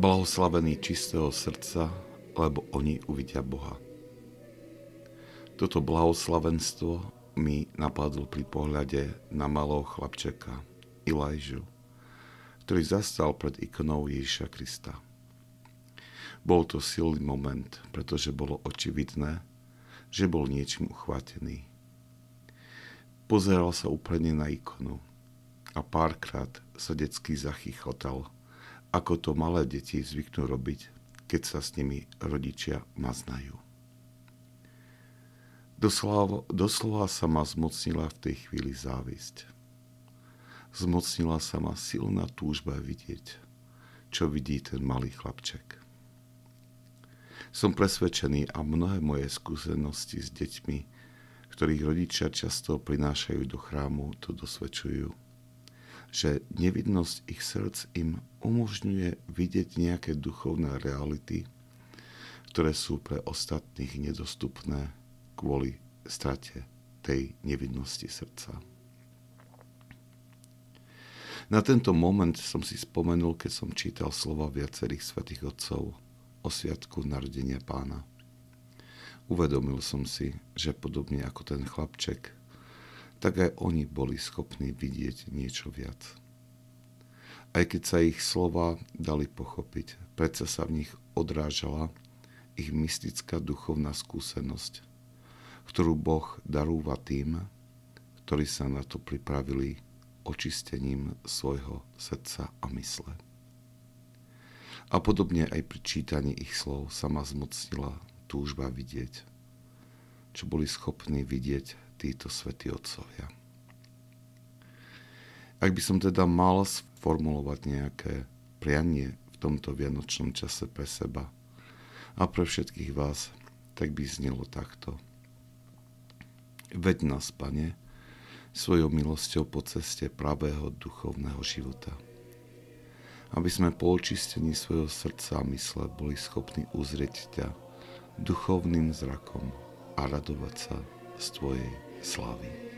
Blahoslavení čistého srdca, lebo oni uvidia Boha. Toto blahoslavenstvo mi napadlo pri pohľade na malého chlapčeka, Ilajžu, ktorý zastal pred ikonou Ježiša Krista. Bol to silný moment, pretože bolo očividné, že bol niečím uchvátený. Pozeral sa úplne na ikonu a párkrát sa detsky zachychotal – ako to malé deti zvyknú robiť, keď sa s nimi rodičia maznajú. Doslova, doslova sa ma zmocnila v tej chvíli závisť. Zmocnila sa ma silná túžba vidieť, čo vidí ten malý chlapček. Som presvedčený a mnohé moje skúsenosti s deťmi, ktorých rodičia často prinášajú do chrámu, to dosvedčujú že nevidnosť ich srdc im umožňuje vidieť nejaké duchovné reality, ktoré sú pre ostatných nedostupné kvôli strate tej nevidnosti srdca. Na tento moment som si spomenul, keď som čítal slova viacerých svätých otcov o sviatku narodenia pána. Uvedomil som si, že podobne ako ten chlapček, tak aj oni boli schopní vidieť niečo viac. Aj keď sa ich slova dali pochopiť, predsa sa v nich odrážala ich mystická duchovná skúsenosť, ktorú Boh darúva tým, ktorí sa na to pripravili očistením svojho srdca a mysle. A podobne aj pri čítaní ich slov sa ma zmocnila túžba vidieť, čo boli schopní vidieť títo svätí otcovia. Ak by som teda mal sformulovať nejaké prianie v tomto vianočnom čase pre seba a pre všetkých vás, tak by znelo takto. Veď nás, Pane, svojou milosťou po ceste pravého duchovného života. Aby sme po očistení svojho srdca a mysle boli schopní uzrieť ťa duchovným zrakom a radovať sa z Tvojej Slavi.